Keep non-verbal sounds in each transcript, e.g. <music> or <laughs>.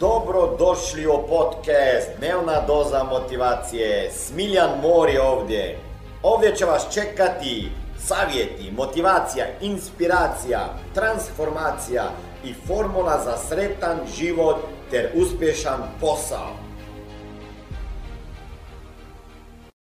Dobro došli u podcast Dnevna doza motivacije. Smiljan Mori ovdje. Ovdje će vas čekati savjeti, motivacija, inspiracija, transformacija i formula za sretan život ter uspješan posao.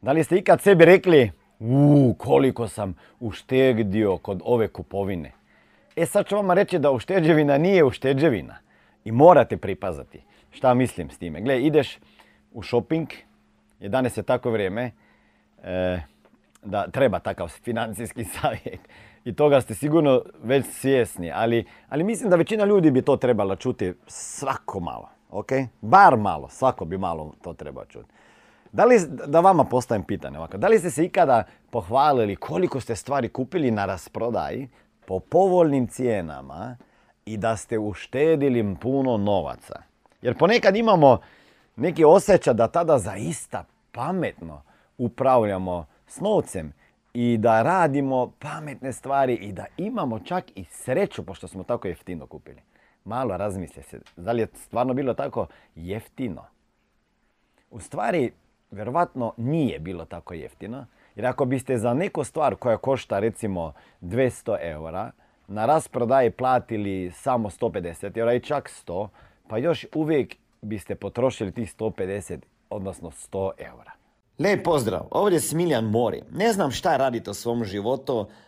Da li ste ikad sebi rekli, uuu, koliko sam uštedio kod ove kupovine? E sad ću vam reći da ušteđevina nije ušteđevina i morate pripazati. Šta mislim s time? Gle, ideš u shopping, je danas je tako vrijeme, e, da treba takav financijski <laughs> savjet. I toga ste sigurno već svjesni, ali, ali mislim da većina ljudi bi to trebala čuti svako malo, ok? Bar malo, svako bi malo to trebao čuti. Da li, da vama postavim pitanje ovako, da li ste se ikada pohvalili koliko ste stvari kupili na rasprodaji po povoljnim cijenama i da ste uštedili puno novaca? Jer ponekad imamo neki osjećaj da tada zaista pametno upravljamo s novcem i da radimo pametne stvari i da imamo čak i sreću pošto smo tako jeftino kupili. Malo razmisli se, da li je stvarno bilo tako jeftino? U stvari, vjerovatno nije bilo tako jeftino, jer ako biste za neku stvar koja košta recimo 200 eura, na rasprodaji platili samo 150 eura i čak 100, pa još uvijek biste potrošili tih 150, odnosno 100 eura. Lijep pozdrav, ovdje je Smiljan Mori. Ne znam šta radite u svom životu,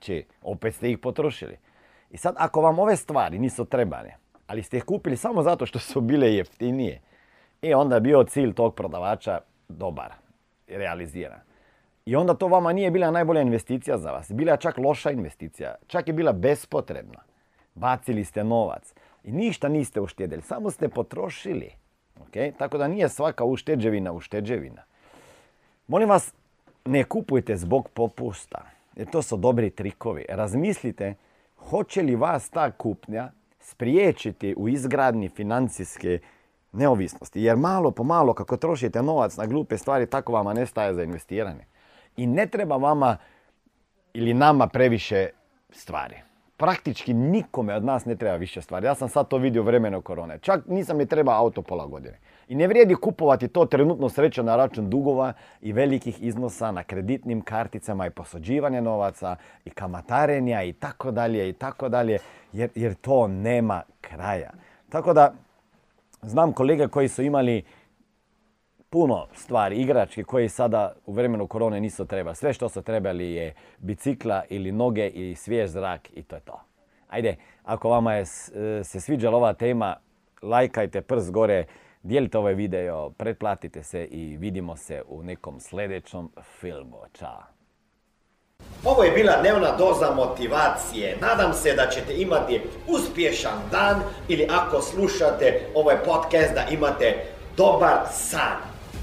Znači, opet ste ih potrošili. I sad, ako vam ove stvari nisu trebane, ali ste ih kupili samo zato što su bile jeftinije, i e, onda je bio cilj tog prodavača dobar, realiziran. I onda to vama nije bila najbolja investicija za vas. Bila je čak loša investicija. Čak je bila bespotrebna. Bacili ste novac. I ništa niste uštedjeli. Samo ste potrošili. Okay? Tako da nije svaka ušteđevina ušteđevina. Molim vas, ne kupujte zbog popusta. Jer to su dobri trikovi. Razmislite hoće li vas ta kupnja spriječiti u izgradnji financijske neovisnosti. Jer malo po malo kako trošite novac na glupe stvari, tako vama nestaje za investiranje. I ne treba vama ili nama previše stvari praktički nikome od nas ne treba više stvari. Ja sam sad to vidio vremeno korone. Čak nisam ni treba auto pola godine. I ne vrijedi kupovati to trenutno sreće na račun dugova i velikih iznosa na kreditnim karticama i posuđivanje novaca i kamatarenja i tako dalje i tako dalje jer, jer to nema kraja. Tako da znam kolege koji su imali puno stvari, igračke koje sada u vremenu korone nisu treba. Sve što su trebali je bicikla ili noge i svjež zrak i to je to. Ajde, ako vama je e, se sviđala ova tema, lajkajte prst gore, dijelite ovaj video, pretplatite se i vidimo se u nekom sljedećem filmu. Ćao! Ovo je bila dnevna doza motivacije. Nadam se da ćete imati uspješan dan ili ako slušate ovaj podcast da imate dobar san.